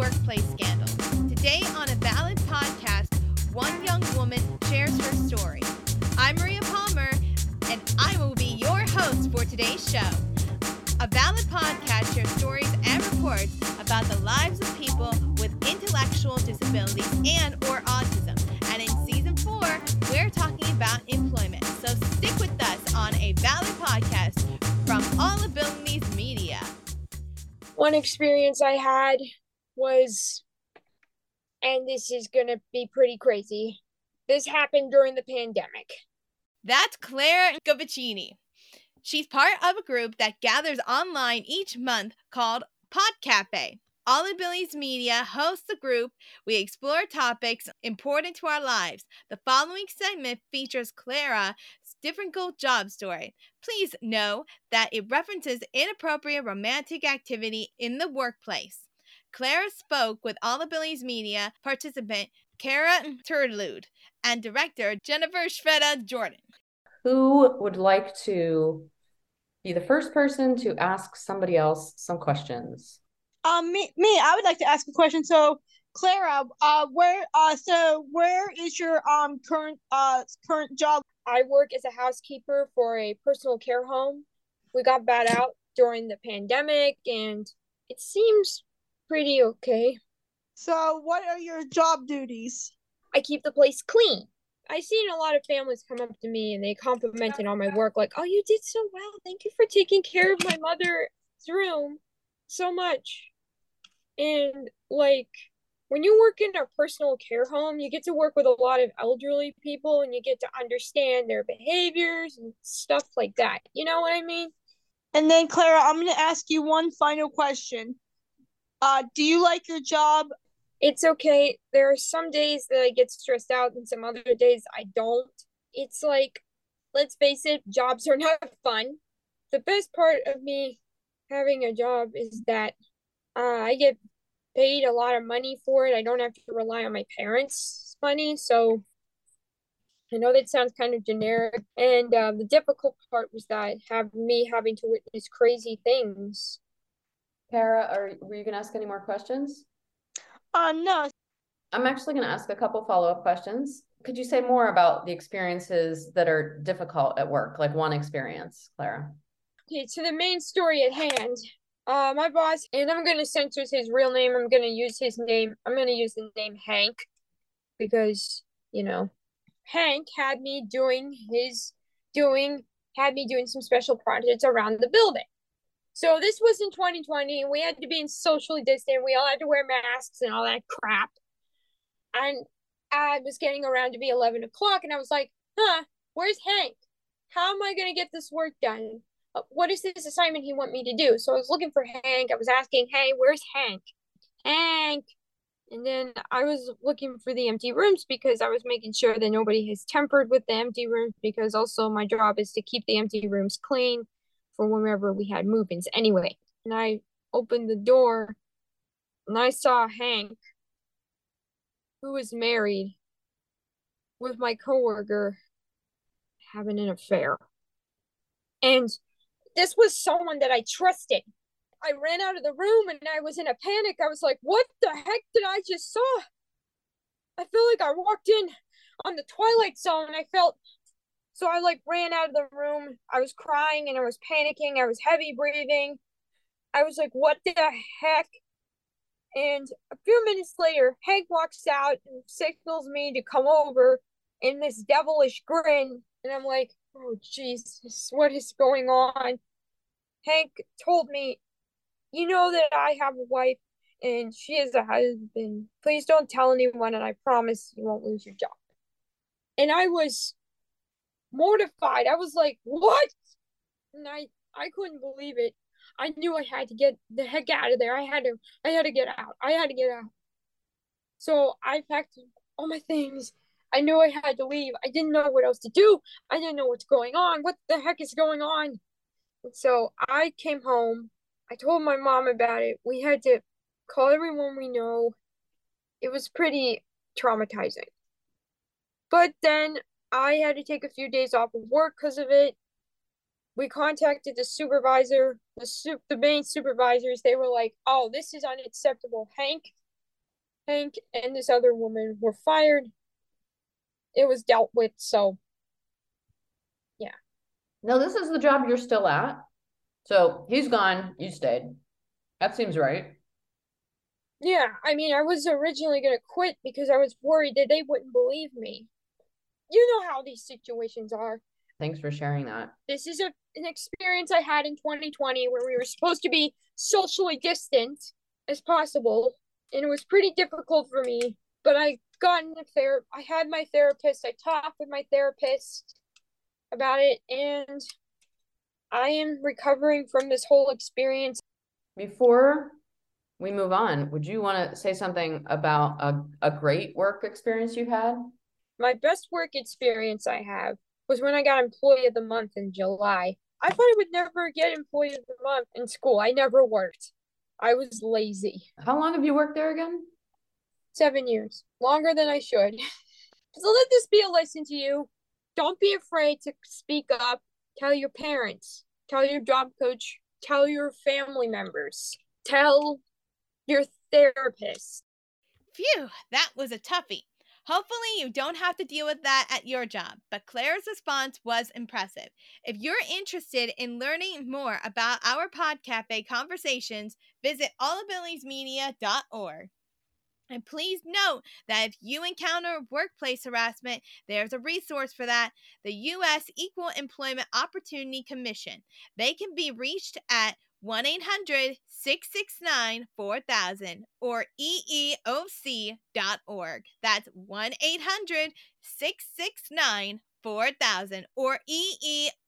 workplace scandals. Today on a Valid podcast, one young woman shares her story. I'm Maria Palmer, and I will be your host for today's show. A Valid podcast shares stories and reports about the lives of people with intellectual disabilities and or autism. And in season four, we're talking about employment. So stick with us on a Valid podcast from All Abilities Media. One experience I had was, and this is going to be pretty crazy. This happened during the pandemic. That's Clara Govachini. She's part of a group that gathers online each month called Pod Cafe. All Abilities Media hosts the group. We explore topics important to our lives. The following segment features Clara's difficult job story. Please know that it references inappropriate romantic activity in the workplace. Clara spoke with All Abilities Media participant Kara Turlude and director Jennifer Shveta Jordan. Who would like to be the first person to ask somebody else some questions? Um, me, me, I would like to ask a question. So, Clara, uh, where, uh, so where is your um current uh current job? I work as a housekeeper for a personal care home. We got bad out during the pandemic, and it seems pretty okay. So, what are your job duties? I keep the place clean. I've seen a lot of families come up to me and they complimented on my work, like, "Oh, you did so well. Thank you for taking care of my mother's room so much." And like, when you work in a personal care home, you get to work with a lot of elderly people and you get to understand their behaviors and stuff like that. You know what I mean? And then, Clara, I'm going to ask you one final question. Uh, do you like your job? It's okay. There are some days that I get stressed out and some other days I don't. It's like, let's face it, jobs are not fun. The best part of me having a job is that uh, I get paid a lot of money for it. I don't have to rely on my parents' money. So I know that sounds kind of generic. And uh, the difficult part was that have me having to witness crazy things. Kara, are were you gonna ask any more questions? Uh, no. I'm actually gonna ask a couple follow-up questions. Could you say more about the experiences that are difficult at work, like one experience, Clara? Okay, to the main story at hand. Uh, my boss, and I'm gonna censor his real name. I'm gonna use his name. I'm gonna use the name Hank because you know, Hank had me doing his doing had me doing some special projects around the building. So this was in 2020, and we had to be in socially distant. We all had to wear masks and all that crap. And I was getting around to be 11 o'clock, and I was like, "Huh, where's Hank? How am I gonna get this work done?" Uh, what is this assignment he want me to do? So I was looking for Hank. I was asking, hey, where's Hank? Hank. And then I was looking for the empty rooms because I was making sure that nobody has tempered with the empty rooms because also my job is to keep the empty rooms clean for whenever we had move-ins anyway. And I opened the door and I saw Hank who was married with my coworker having an affair. And this was someone that I trusted. I ran out of the room and I was in a panic. I was like, what the heck did I just saw? I feel like I walked in on the Twilight Zone. I felt so I like ran out of the room. I was crying and I was panicking. I was heavy breathing. I was like, what the heck? And a few minutes later, Hank walks out and signals me to come over in this devilish grin. And I'm like, oh, Jesus, what is going on? Hank told me, you know that I have a wife and she is a husband. Please don't tell anyone, and I promise you won't lose your job. And I was mortified. I was like, what? And I, I couldn't believe it. I knew I had to get the heck out of there. I had to, I had to get out. I had to get out. So I packed all my things. I knew I had to leave. I didn't know what else to do. I didn't know what's going on. What the heck is going on? So I came home. I told my mom about it. We had to call everyone we know. It was pretty traumatizing. But then I had to take a few days off of work because of it. We contacted the supervisor, the su- the main supervisors. They were like, "Oh, this is unacceptable, Hank. Hank and this other woman were fired. It was dealt with, so yeah. No, this is the job you're still at. So he's gone, you stayed. That seems right. Yeah, I mean, I was originally going to quit because I was worried that they wouldn't believe me. You know how these situations are. Thanks for sharing that. This is a, an experience I had in 2020 where we were supposed to be socially distant as possible, and it was pretty difficult for me. But I got in a ther- I had my therapist. I talked with my therapist about it, and I am recovering from this whole experience. Before we move on, would you want to say something about a, a great work experience you've had? My best work experience I have was when I got Employee of the Month in July. I thought I would never get Employee of the Month in school. I never worked. I was lazy. How long have you worked there again? Seven years. Longer than I should. so let this be a lesson to you. Don't be afraid to speak up. Tell your parents. Tell your job coach. Tell your family members. Tell your therapist. Phew, that was a toughie. Hopefully, you don't have to deal with that at your job, but Claire's response was impressive. If you're interested in learning more about our Podcafe conversations, visit allabilitiesmedia.org. And please note that if you encounter workplace harassment, there's a resource for that the U.S. Equal Employment Opportunity Commission. They can be reached at 1 800 669 4000 or EEOC.org. That's 1 800 669 4000 or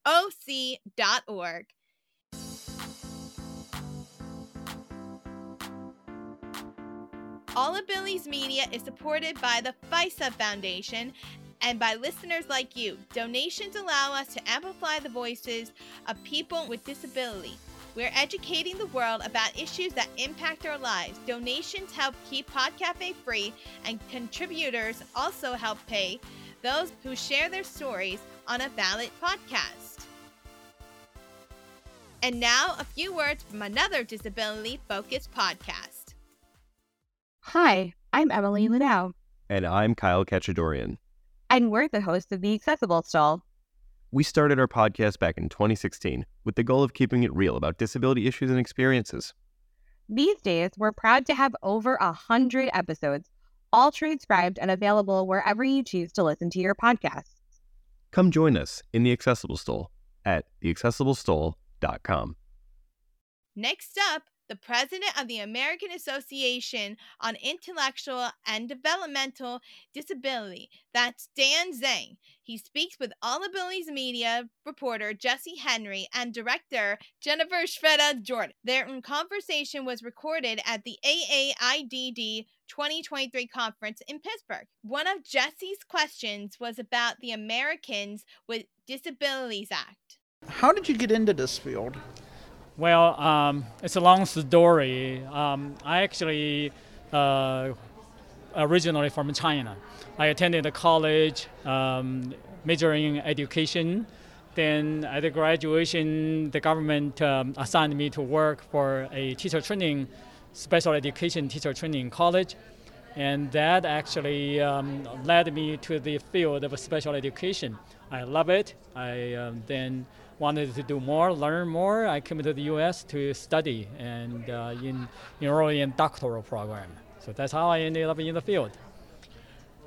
EEOC.org. All Abilities Media is supported by the FISA Foundation and by listeners like you. Donations allow us to amplify the voices of people with disability. We're educating the world about issues that impact our lives. Donations help keep Podcafe free, and contributors also help pay those who share their stories on a valid podcast. And now, a few words from another disability focused podcast. Hi, I'm Emily Ladau, And I'm Kyle Khachadurian. and we're the hosts of The Accessible Stall. We started our podcast back in 2016 with the goal of keeping it real about disability issues and experiences. These days, we're proud to have over a hundred episodes, all transcribed and available wherever you choose to listen to your podcasts. Come join us in the Accessible Stall at theaccessiblestall.com. Next up, the president of the American Association on Intellectual and Developmental Disability. That's Dan Zhang. He speaks with All Abilities Media reporter Jessie Henry and director Jennifer Shveta Jordan. Their conversation was recorded at the AAIDD 2023 conference in Pittsburgh. One of Jessie's questions was about the Americans with Disabilities Act. How did you get into this field? Well, um, it's a long story. Um, I actually uh, originally from China. I attended a college, um, majoring in education. Then at the graduation, the government um, assigned me to work for a teacher training, special education teacher training college. And that actually um, led me to the field of special education. I love it. I um, then wanted to do more, learn more. I came to the U.S. to study and uh, in, enroll in doctoral program. So that's how I ended up in the field.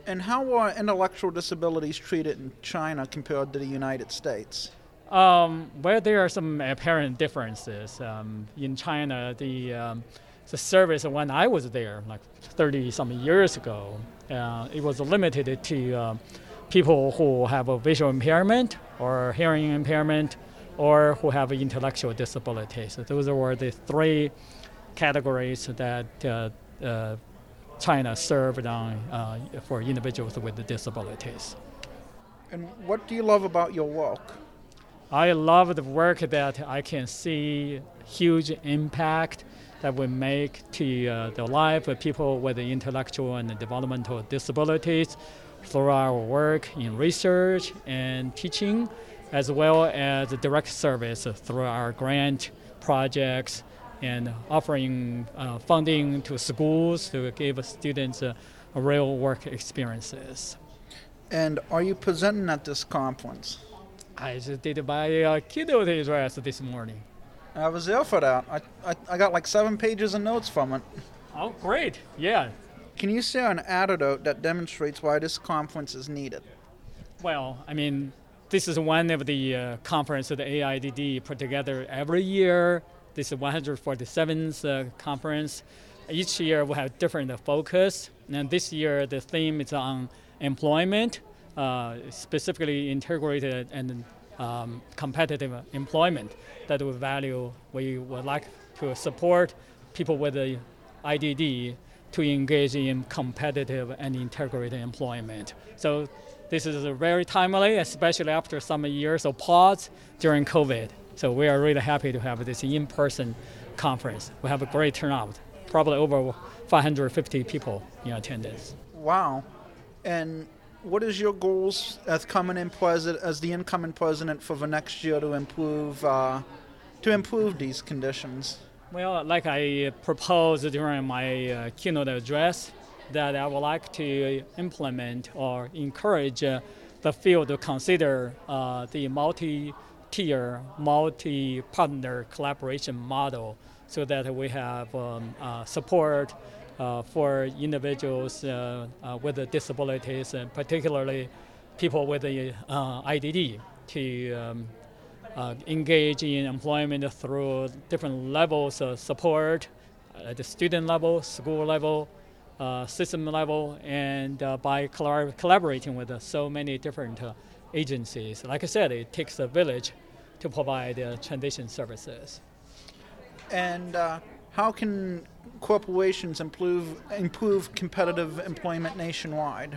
And how are intellectual disabilities treated in China compared to the United States? Um, well, there are some apparent differences. Um, in China, the um, the service when I was there, like 30 some years ago, uh, it was limited to uh, people who have a visual impairment or hearing impairment or who have intellectual disabilities. So those were the three categories that uh, uh, China served on uh, for individuals with disabilities. And what do you love about your work? I love the work that I can see huge impact that we make to uh, the life of people with intellectual and developmental disabilities through our work in research and teaching, as well as direct service through our grant projects and offering uh, funding to schools to give students uh, real work experiences. And are you presenting at this conference? I just did my uh, keynote address this morning. I was there for that. I, I, I got like seven pages of notes from it. Oh, great! Yeah. Can you share an anecdote that demonstrates why this conference is needed? Well, I mean, this is one of the uh, conference that the AIDD put together every year. This is 147th uh, conference. Each year we have different focus, and this year the theme is on employment, uh, specifically integrated and um, competitive employment that we value. We would like to support people with the IDD to engage in competitive and integrated employment. So this is very timely, especially after some years of pause during COVID. So we are really happy to have this in-person conference. We have a great turnout, probably over 550 people in attendance. Wow. And what is your goals as coming in president, as the incoming president for the next year to improve, uh, to improve these conditions? Well, like I proposed during my uh, keynote address, that I would like to implement or encourage uh, the field to consider uh, the multi-tier, multi-partner collaboration model, so that we have um, uh, support uh, for individuals uh, with disabilities, and particularly people with the IDD, to um, engage in employment through different levels of support at the student level, school level, uh, system level and uh, by collab- collaborating with uh, so many different agencies. Like I said, it takes a village to provide transition services. And how can corporations improve improve competitive employment nationwide?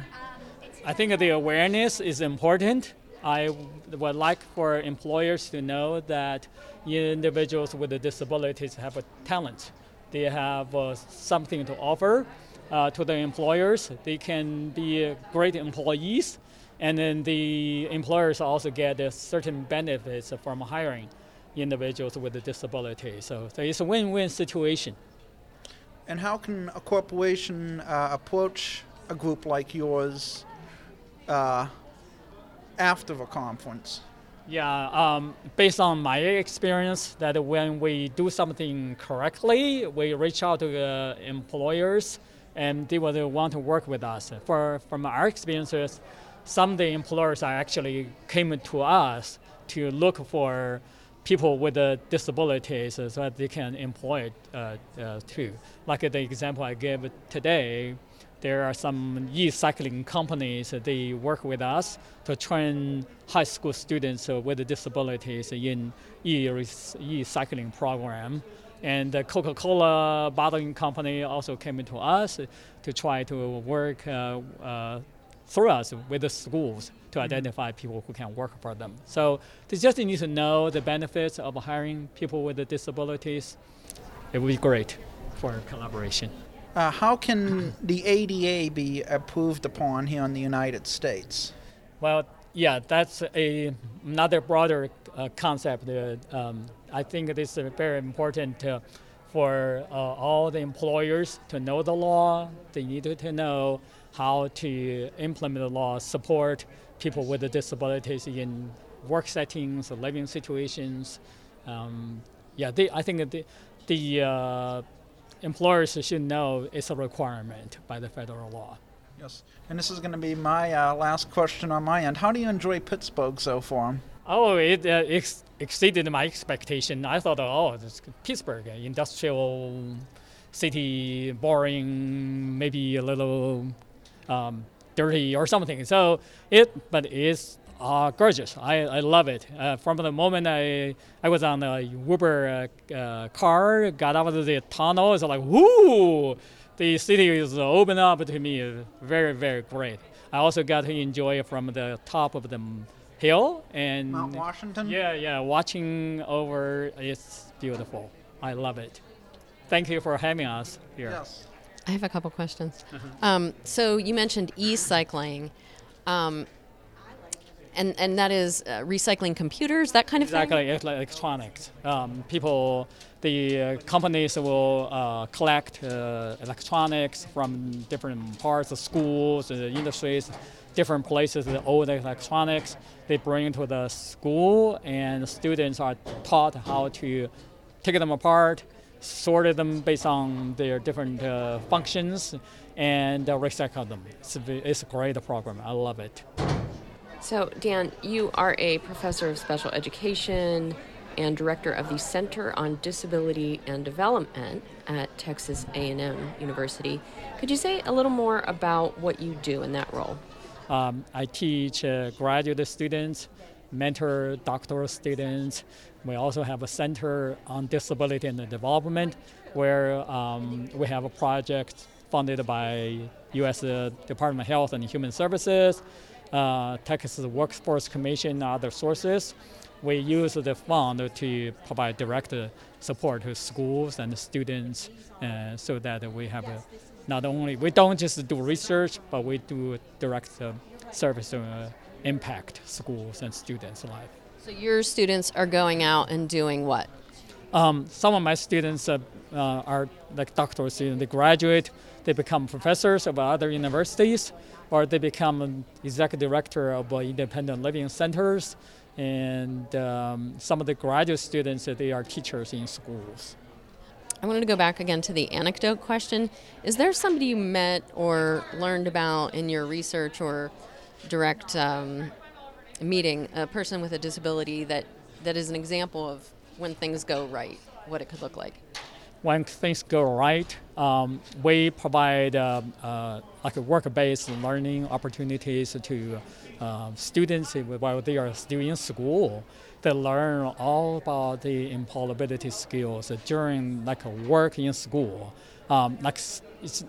I think the awareness is important. I would like for employers to know that individuals with disabilities have a talent. They have uh, something to offer, uh, to the employers. They can be great employees, and then the employers also get certain benefits from hiring individuals with disabilities. So, so it's a win-win situation. And how can a corporation uh, approach a group like yours uh, after the conference? Yeah, um, based on my experience, that when we do something correctly, we reach out to the employers and they would want to work with us. For from our experiences, some of the employers are actually came to us to look for people with uh, disabilities so that they can employ uh, uh, too. Like the example I gave today, there are some e-cycling companies they work with us to train high school students with disabilities in e-cycling program and the Coca-Cola bottling company also came to us to try to work uh, uh, through us with the schools to identify people who can work for them. So they just need to know the benefits of hiring people with disabilities. It would be great for collaboration. Uh, how can the ADA be approved upon here in the United States? Well, yeah, that's a another broader uh, concept. Uh, um, I think this is very important for uh, all the employers to know the law. They need to know how to implement the law, support people with disabilities in work settings, living situations. Um, yeah, they, I think the, the uh, employers should know it's a requirement by the federal law. Yes, and this is going to be my uh, last question on my end. How do you enjoy Pittsburgh so far? Oh, it uh, ex- exceeded my expectation. I thought, oh, this Pittsburgh, industrial city, boring, maybe a little um, dirty or something. So it, but it's uh, gorgeous. I, I love it. Uh, from the moment I I was on the Uber uh, uh car, got out of the tunnel, it's like, whoo! The city is open up to me. Very, very great. I also got to enjoy from the top of the hill and Mount Washington. Yeah, yeah, watching over, it's beautiful. I love it. Thank you for having us here. Yes. I have a couple questions. Um, so you mentioned e-cycling. Um, and and that is uh, recycling computers, that kind of exactly, thing. Exactly, electronics. Um, people, the uh, companies will uh, collect uh, electronics from different parts of schools, the industries, different places. The old electronics they bring to the school, and students are taught how to take them apart, sort them based on their different uh, functions, and uh, recycle them. It's it's a great program. I love it. So, Dan, you are a professor of special education and director of the Center on Disability and Development at Texas A&M University. Could you say a little more about what you do in that role? Um, I teach uh, graduate students, mentor doctoral students. We also have a center on disability and development where um, we have a project funded by U.S. Uh, Department of Health and Human Services Texas Workforce Commission and other sources, we use the fund to provide direct support to schools and students uh, so that we have a, not only, we don't just do research, but we do direct uh, service to uh, impact schools and students' life. So your students are going out and doing what? Um, some of my students uh, uh, are like doctoral students. They graduate, they become professors of other universities, or they become executive director of uh, independent living centers. And um, some of the graduate students, they are teachers in schools. I wanted to go back again to the anecdote question. Is there somebody you met or learned about in your research or direct um, meeting, a person with a disability that, that is an example of when things go right, what it could look like? When things go right, um, we provide uh, uh, like work-based learning opportunities to uh, students while they are still in school. They learn all about the employability skills during like work in school. Um, like it's,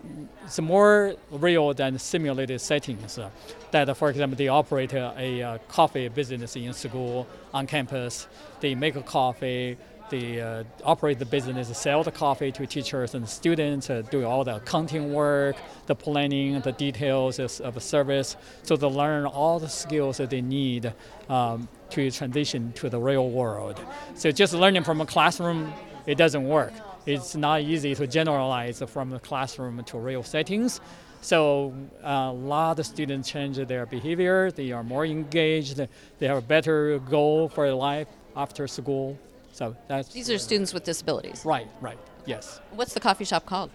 it's more real than simulated settings. Uh, that, for example, they operate a, a coffee business in school on campus. They make a coffee they uh, operate the business, sell the coffee to teachers and students, uh, do all the accounting work, the planning, the details of the service, so they learn all the skills that they need um, to transition to the real world. So just learning from a classroom, it doesn't work. It's not easy to generalize from the classroom to real settings. So uh, a lot of students change their behavior. They are more engaged. They have a better goal for life after school. So that's these are students with disabilities. Right, right, yes. What's the coffee shop called?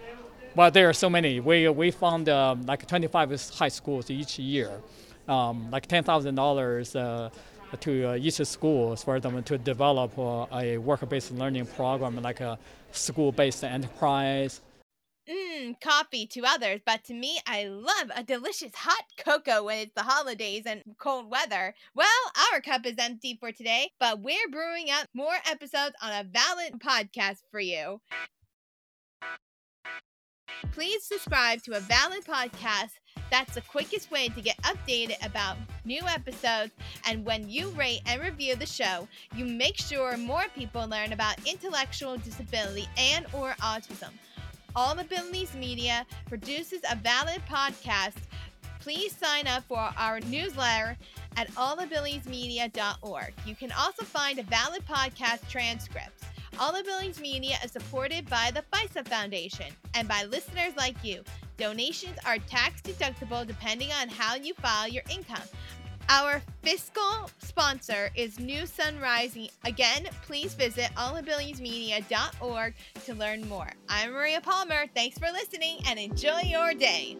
Well, there are so many. We we found um, like 25 high schools each year, um, like ten thousand uh, dollars to uh, each school for them to develop uh, a work-based learning program, like a school-based enterprise Mmm, coffee to others, but to me, I love a delicious hot cocoa when it's the holidays and cold weather. Well, our cup is empty for today, but we're brewing up more episodes on a valid podcast for you. Please subscribe to a valid podcast. That's the quickest way to get updated about new episodes. And when you rate and review the show, you make sure more people learn about intellectual disability and or autism. All Abilities Media produces a valid podcast. Please sign up for our newsletter at allabilitiesmedia.org. You can also find a valid podcast transcripts. All Abilities Media is supported by the FISA Foundation and by listeners like you. Donations are tax deductible depending on how you file your income. Our fiscal sponsor is New Sun Rising. Again, please visit allabilitiesmedia.org to learn more. I'm Maria Palmer. Thanks for listening and enjoy your day.